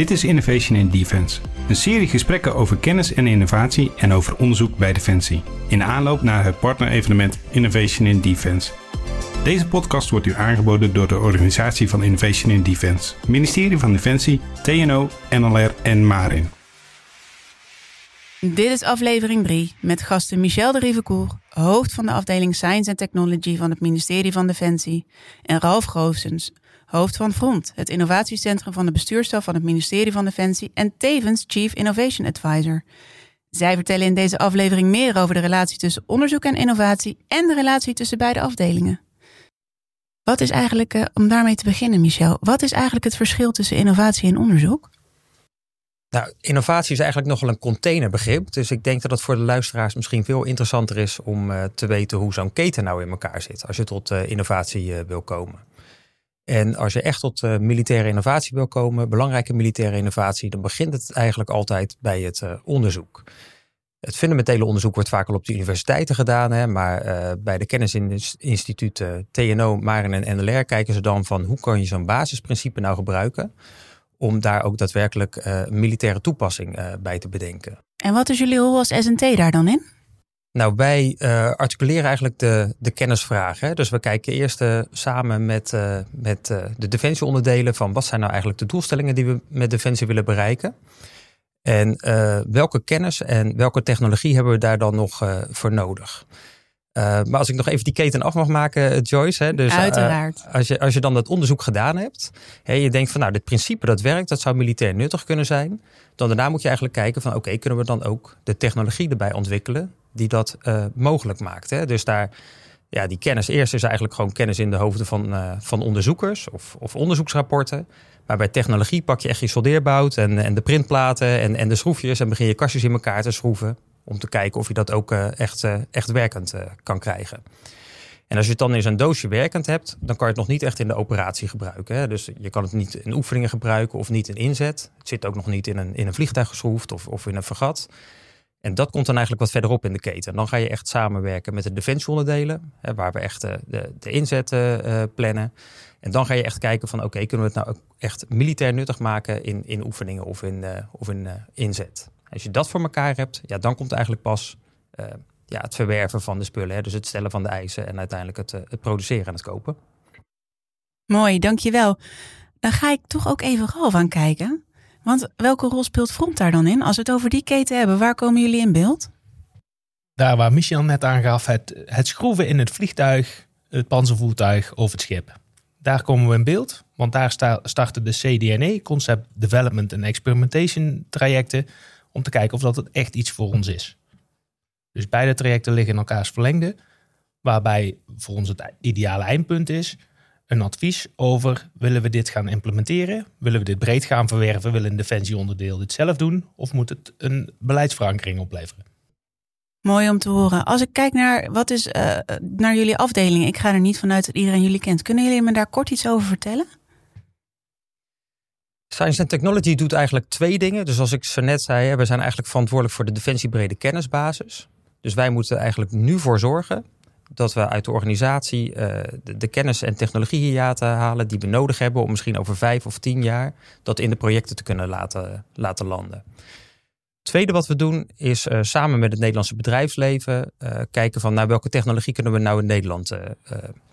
Dit is Innovation in Defense, een serie gesprekken over kennis en innovatie en over onderzoek bij Defensie. In aanloop naar het partnerevenement Innovation in Defense. Deze podcast wordt u aangeboden door de Organisatie van Innovation in Defense, Ministerie van Defensie, TNO, NLR en Marin. Dit is aflevering 3 met gasten Michel de Rivecourt, hoofd van de afdeling Science and Technology van het ministerie van Defensie, en Ralf Groofsens, hoofd van Front, het innovatiecentrum van de bestuurstaf van het ministerie van Defensie en tevens Chief Innovation Advisor. Zij vertellen in deze aflevering meer over de relatie tussen onderzoek en innovatie en de relatie tussen beide afdelingen. Wat is eigenlijk, eh, om daarmee te beginnen, Michel, wat is eigenlijk het verschil tussen innovatie en onderzoek? Nou, innovatie is eigenlijk nogal een containerbegrip. Dus ik denk dat het voor de luisteraars misschien veel interessanter is om uh, te weten hoe zo'n keten nou in elkaar zit. Als je tot uh, innovatie wil komen. En als je echt tot militaire innovatie wil komen, belangrijke militaire innovatie, dan begint het eigenlijk altijd bij het onderzoek. Het fundamentele onderzoek wordt vaak al op de universiteiten gedaan, hè, maar bij de kennisinstituten TNO, Maren en NLR kijken ze dan van hoe kan je zo'n basisprincipe nou gebruiken om daar ook daadwerkelijk militaire toepassing bij te bedenken. En wat is jullie rol als SNT daar dan in? Nou, wij uh, articuleren eigenlijk de, de kennisvraag. Hè? Dus we kijken eerst samen met, met de defensieonderdelen van wat zijn nou eigenlijk de doelstellingen die we met defensie willen bereiken. En welke kennis en welke technologie hebben we daar dan nog voor nodig? Maar als ik nog even die keten af mag maken, eh, Joyce. Hè, dus, Uiteraard. als, je, als je dan dat onderzoek gedaan hebt. Hè, je denkt van nou, dit principe dat werkt, dat zou militair nuttig kunnen zijn. Dan daarna moet je eigenlijk kijken van oké, kunnen we dan ook de technologie erbij ontwikkelen die dat mogelijk maakt. Hè? Dus daar, ja, die kennis eerst is eigenlijk gewoon kennis in de hoofden van, van onderzoekers of, of onderzoeksrapporten. Maar bij technologie pak je echt je soldeerbout en, en de printplaten en, en de schroefjes en begin je kastjes in elkaar te schroeven om te kijken of je dat ook uh, echt, echt werkend kan krijgen. En als je het dan in zo'n doosje werkend hebt, dan kan je het nog niet echt in de operatie gebruiken. Hè? Dus je kan het niet in oefeningen gebruiken of niet in inzet. Het zit ook nog niet in een, in een vliegtuig geschroefd of, of in een vergat. En dat komt dan eigenlijk wat verderop in de keten. Dan ga je echt samenwerken met de defensieonderdelen, waar we echt de, de, inzet plannen. En dan ga je echt kijken van oké, kunnen we het nou ook echt militair nuttig maken in, in oefeningen of in, of in inzet. Als je dat voor elkaar hebt, ja, dan komt eigenlijk pas ja, het verwerven van de spullen. Hè? Dus het stellen van de eisen en uiteindelijk het, het produceren en het kopen. Mooi, dankjewel. Dan ga ik toch ook even Ralf aan kijken. Want welke rol speelt Front daar dan in? Als we het over die keten hebben, waar komen jullie in beeld? Daar waar Michel net aangaf, het, het schroeven in het vliegtuig, het panzervoertuig of het schip. Daar komen we in beeld, want daar starten de CDNE, Concept Development and Experimentation trajecten, om te kijken of dat het echt iets voor ons is. Dus beide trajecten liggen in elkaars verlengde, waarbij voor ons het ideale eindpunt is een advies over willen we dit gaan implementeren, willen we dit breed gaan verwerven, willen een defensieonderdeel dit zelf doen of moet het een beleidsverankering opleveren? Mooi om te horen. Als ik kijk naar wat is uh, naar jullie afdeling, ik ga er niet vanuit dat iedereen jullie kent. Kunnen jullie me daar kort iets over vertellen? Science and Technology doet eigenlijk twee dingen. Dus als ik zo net zei, we zijn eigenlijk verantwoordelijk voor de defensiebrede kennisbasis. Dus wij moeten eigenlijk nu voor zorgen dat we uit de organisatie de, de, kennis en technologie hiaten halen die we nodig hebben om misschien over vijf of tien jaar dat in de projecten te kunnen laten, laten landen tweede wat we doen is uh, samen met het Nederlandse bedrijfsleven uh, kijken van naar welke technologie kunnen we nou in Nederland uh,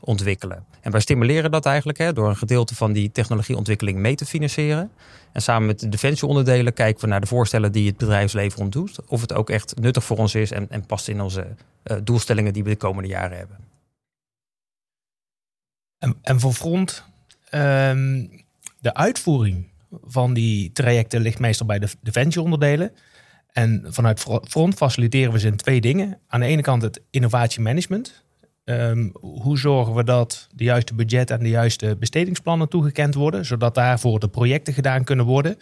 ontwikkelen. En wij stimuleren dat eigenlijk hè, door een gedeelte van die technologieontwikkeling mee te financieren. En samen met de defensieonderdelen kijken we naar de voorstellen die het bedrijfsleven ons doet. Of het ook echt nuttig voor ons is en, en past in onze doelstellingen die we de komende jaren hebben. En, en voor Front, um, de uitvoering van die trajecten ligt meestal bij de defensieonderdelen. En vanuit Front faciliteren we ze in twee dingen. Aan de ene kant het innovatiemanagement. Um, hoe zorgen we dat de juiste budget en de juiste bestedingsplannen toegekend worden, zodat daarvoor de projecten gedaan kunnen worden.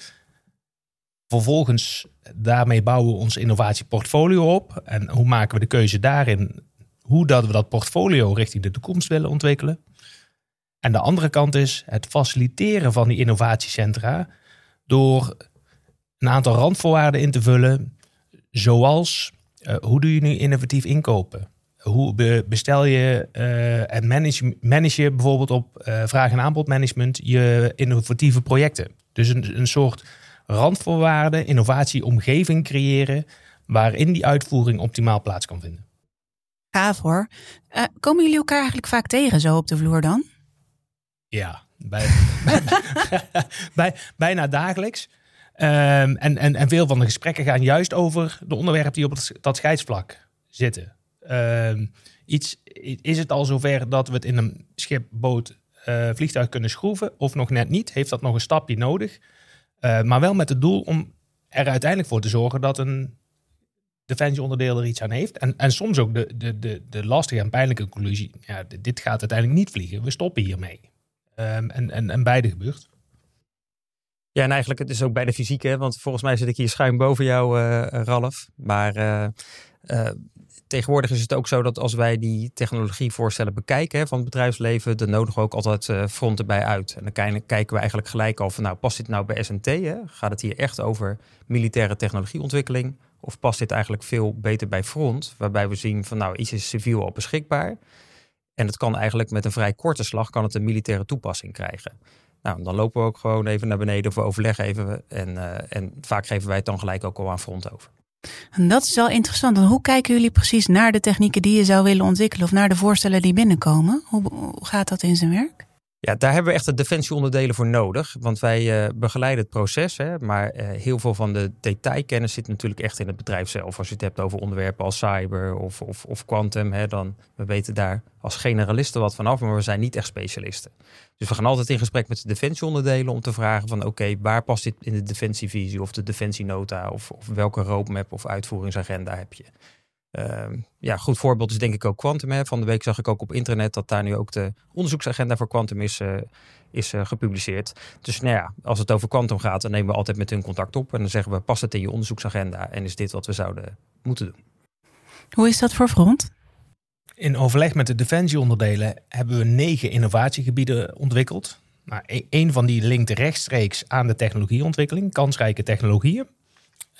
Vervolgens, daarmee bouwen we ons innovatieportfolio op. En hoe maken we de keuze daarin? Hoe dat we dat portfolio richting de toekomst willen ontwikkelen. En de andere kant is het faciliteren van die innovatiecentra door een aantal randvoorwaarden in te vullen, zoals uh, hoe doe je nu innovatief inkopen? Hoe bestel je uh, en manage, manage je bijvoorbeeld op uh, vraag- en aanbodmanagement je innovatieve projecten? Dus een, een soort randvoorwaarden, innovatieomgeving creëren waarin die uitvoering optimaal plaats kan vinden. Gaaf hoor. Komen jullie elkaar eigenlijk vaak tegen zo op de vloer dan? Ja, bij, bij, bijna dagelijks. Um, en, en, en veel van de gesprekken gaan juist over de onderwerpen die op het, dat scheidsvlak zitten. Um, iets, is het al zover dat we het in een schip, boot, uh, vliegtuig kunnen schroeven? Of nog net niet? Heeft dat nog een stapje nodig? Uh, maar wel met het doel om er uiteindelijk voor te zorgen dat een defensieonderdeel er iets aan heeft. En, en soms ook de, de, de, de lastige en pijnlijke conclusie. Ja, dit gaat uiteindelijk niet vliegen. We stoppen hiermee. Um, en, en, en beide gebeurt. Ja, en eigenlijk het is ook bij de fysiek, want volgens mij zit ik hier schuin boven jou, uh, Ralf. Maar uh, tegenwoordig is het ook zo dat als wij die technologievoorstellen bekijken hè, van het bedrijfsleven, dan nodigen we ook altijd fronten bij uit. En dan kijken we eigenlijk gelijk al van, nou, past dit nou bij SMT? Hè? Gaat het hier echt over militaire technologieontwikkeling? Of past dit eigenlijk veel beter bij front, waarbij we zien van, nou, iets is civiel al beschikbaar. En het kan eigenlijk met een vrij korte slag kan het een militaire toepassing krijgen. Nou, dan lopen we ook gewoon even naar beneden of we overleggen even. En, uh, en vaak geven wij het dan gelijk ook al aan front over. En dat is wel interessant. Hoe kijken jullie precies naar de technieken die je zou willen ontwikkelen of naar de voorstellen die binnenkomen? Hoe gaat dat in zijn werk? Ja, daar hebben we echt de defensieonderdelen voor nodig. Want wij uh, begeleiden het proces. Hè, maar uh, heel veel van de detailkennis zit natuurlijk echt in het bedrijf zelf. Als je het hebt over onderwerpen als cyber of, of, of quantum. Hè, dan we weten daar als generalisten wat vanaf. Maar we zijn niet echt specialisten. Dus we gaan altijd in gesprek met de defensieonderdelen om te vragen van... oké, waar past dit in de defensievisie of de defensienota... Of, of welke roadmap of uitvoeringsagenda heb je? Uh, ja, goed voorbeeld is denk ik ook Quantum. Hè. Van de week zag ik ook op internet dat daar nu ook de onderzoeksagenda voor Quantum is, uh, is uh, gepubliceerd. Dus nou ja, als het over Quantum gaat, dan nemen we altijd met hun contact op. En dan zeggen we, past het in je onderzoeksagenda? En is dit wat we zouden moeten doen? Hoe is dat voor front? In overleg met de defensieonderdelen hebben we negen innovatiegebieden ontwikkeld. Nou, een van die linkt rechtstreeks aan de technologieontwikkeling, kansrijke technologieën.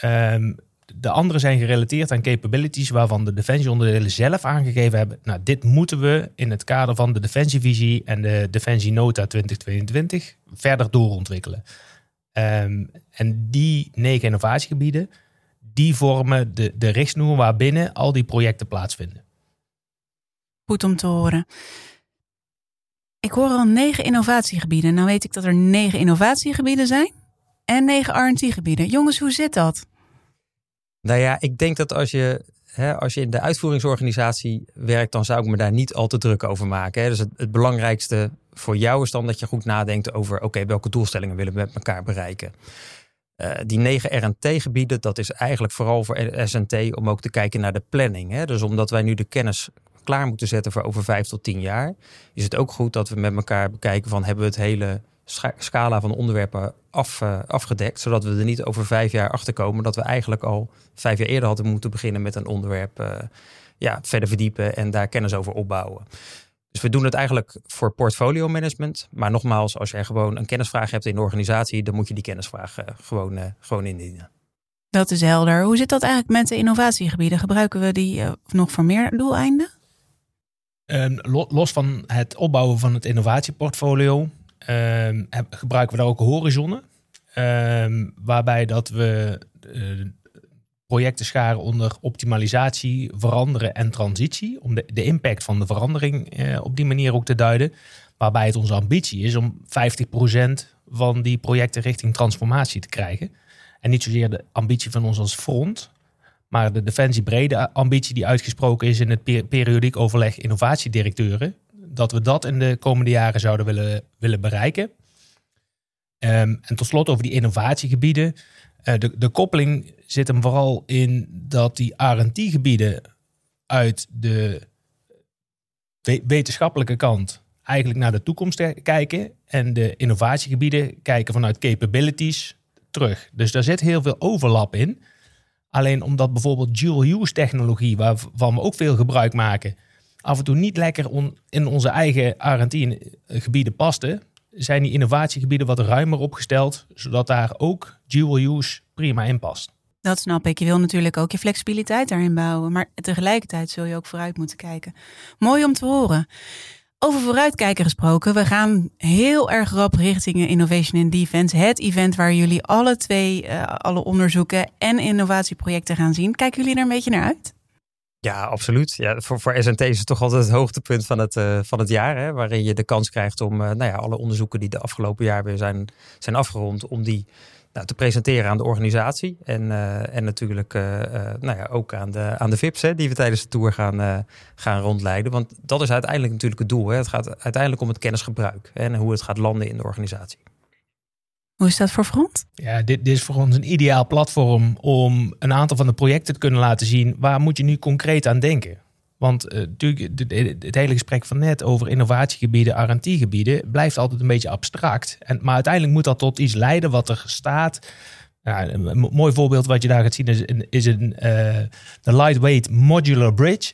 Um, de andere zijn gerelateerd aan capabilities waarvan de defensieonderdelen zelf aangegeven hebben. Nou, dit moeten we in het kader van de defensievisie en de defensienota 2022 verder doorontwikkelen. Um, en die negen innovatiegebieden, die vormen de, de richtsnoer waarbinnen al die projecten plaatsvinden. Goed om te horen. Ik hoor al negen innovatiegebieden. Nou weet ik dat er negen innovatiegebieden zijn en negen R&T-gebieden. Jongens, hoe zit dat? Nou ja, ik denk dat als je, hè, als je in de uitvoeringsorganisatie werkt, dan zou ik me daar niet al te druk over maken. Hè. Dus het, belangrijkste voor jou is dan dat je goed nadenkt over, oké, welke doelstellingen willen we met elkaar bereiken. Uh, die negen RT-gebieden, dat is eigenlijk vooral voor SNT om ook te kijken naar de planning. Hè. Dus omdat wij nu de kennis klaar moeten zetten voor over vijf tot tien jaar, is het ook goed dat we met elkaar bekijken van hebben we het hele scala van onderwerpen af, uh, afgedekt. Zodat we er niet over vijf jaar achter komen dat we eigenlijk al vijf jaar eerder hadden moeten beginnen met een onderwerp uh, ja, verder verdiepen en daar kennis over opbouwen. Dus we doen het eigenlijk voor portfolio management. Maar nogmaals, als je gewoon een kennisvraag hebt in de organisatie, dan moet je die kennisvraag uh, gewoon, gewoon indienen. Dat is helder. Hoe zit dat eigenlijk met de innovatiegebieden? Gebruiken we die nog voor meer doeleinden? Ehm, los van het opbouwen van het innovatieportfolio um, gebruiken we daar ook horizonnen. Um, waarbij dat we uh, projecten scharen onder optimalisatie, veranderen en transitie. Om de, de impact van de verandering uh, op die manier ook te duiden. Waarbij het onze ambitie is om 50% van die projecten richting transformatie te krijgen. En niet zozeer de ambitie van ons als front, maar de defensiebrede ambitie die uitgesproken is in het per periodiek overleg innovatiedirecteuren dat we dat in de komende jaren zouden willen, willen bereiken. Um, en tot slot over die innovatiegebieden. Uh, de, de koppeling zit hem vooral in dat die RT-gebieden uit de wetenschappelijke kant eigenlijk naar de toekomst kijken. En de innovatiegebieden kijken vanuit capabilities terug. Dus daar zit heel veel overlap in. Alleen omdat bijvoorbeeld dual-use technologie, waarvan we ook veel gebruik maken, af en toe niet lekker in onze eigen R&D-gebieden paste, zijn die innovatiegebieden wat ruimer opgesteld, zodat daar ook dual use prima in past. Dat snap ik. Je wil natuurlijk ook je flexibiliteit daarin bouwen, maar tegelijkertijd zul je ook vooruit moeten kijken. Mooi om te horen. Over vooruitkijken gesproken, we gaan heel erg rap richting Innovation in Defense. Het event waar jullie alle twee, uh, alle onderzoeken en innovatieprojecten gaan zien. Kijken jullie er een beetje naar uit? Ja, absoluut. Ja, voor, voor SNT is het toch altijd het hoogtepunt van het, uh, van het jaar. Hè, waarin je de kans krijgt om uh, nou ja, alle onderzoeken die de afgelopen jaar weer zijn, zijn afgerond, om die nou, te presenteren aan de organisatie. En, uh, en natuurlijk nou ja, ook aan de, aan de VIP's hè, die we tijdens de tour gaan, gaan rondleiden. Want dat is uiteindelijk natuurlijk het doel. Hè. Het gaat uiteindelijk om het kennisgebruik en hoe het gaat landen in de organisatie. Hoe is dat voor Front? Ja, dit, dit, is voor ons een ideaal platform om een aantal van de projecten te kunnen laten zien. Waar moet je nu concreet aan denken? Want uh, het hele gesprek van net over innovatiegebieden, RT-gebieden, blijft altijd een beetje abstract. En, maar uiteindelijk moet dat tot iets leiden wat er staat. Een mooi voorbeeld wat je daar gaat zien is, is een, uh, de Lightweight Modular Bridge.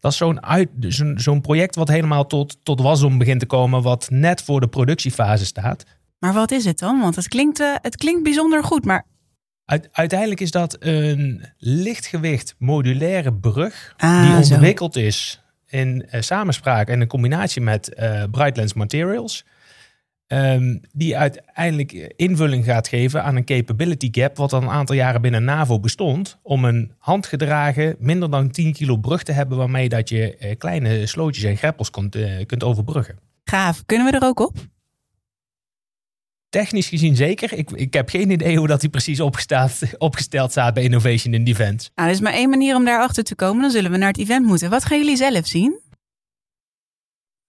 Dat is zo'n zo'n zo'n project wat helemaal tot, tot wasdom begint te komen, wat net voor de productiefase staat. Maar wat is het dan? Want het klinkt, uh, het klinkt bijzonder goed, maar uiteindelijk is dat een lichtgewicht modulaire brug ah, die ontwikkeld zo. is in uh, samenspraak en in combinatie met uh, Brightlands Materials. Um, die uiteindelijk invulling gaat geven aan een capability gap, wat al een aantal jaren binnen NAVO bestond, om een handgedragen, minder dan 10 kilo brug te hebben, waarmee dat je uh, kleine slootjes en greppels kunt, kunt overbruggen. Gaaf. Kunnen we er ook op? Technisch gezien zeker. Ik, ik heb geen idee hoe dat hij precies opgesteld, opgesteld staat bij Innovation in Defense. Nou, er is maar één manier om daarachter te komen. Dan zullen we naar het event moeten. Wat gaan jullie zelf zien?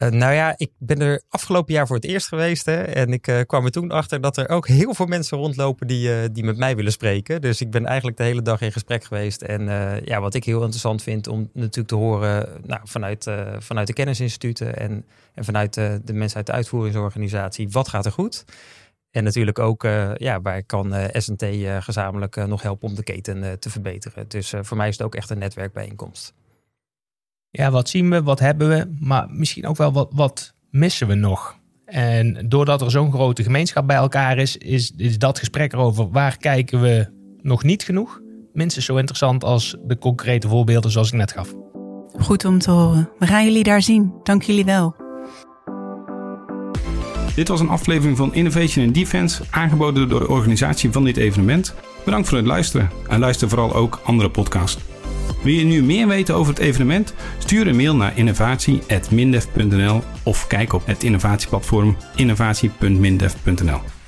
Uh, nou ja, ik ben er afgelopen jaar voor het eerst geweest. Hè, en ik uh, kwam er toen achter dat er ook heel veel mensen rondlopen die, uh, die met mij willen spreken. Dus ik ben eigenlijk de hele dag in gesprek geweest. En ja, wat ik heel interessant vind om natuurlijk te horen nou, vanuit, vanuit de kennisinstituten en, en vanuit de mensen uit de uitvoeringsorganisatie. Wat gaat er goed? En natuurlijk ook, uh, ja, waar kan uh, S&T uh, gezamenlijk nog helpen om de keten te verbeteren. Dus voor mij is het ook echt een netwerkbijeenkomst. Ja, wat zien we, wat hebben we, maar misschien ook wel wat, wat missen we nog? En doordat er zo'n grote gemeenschap bij elkaar is, is, is dat gesprek erover waar kijken we nog niet genoeg, minstens zo interessant als de concrete voorbeelden zoals ik net gaf. Goed om te horen. We gaan jullie daar zien. Dank jullie wel. Dit was een aflevering van Innovation in Defense, aangeboden door de organisatie van dit evenement. Bedankt voor het luisteren en luister vooral ook andere podcasts. Wil je nu meer weten over het evenement? Stuur een mail naar innovatie.mindef.nl of kijk op het innovatieplatform innovatie.mindef.nl.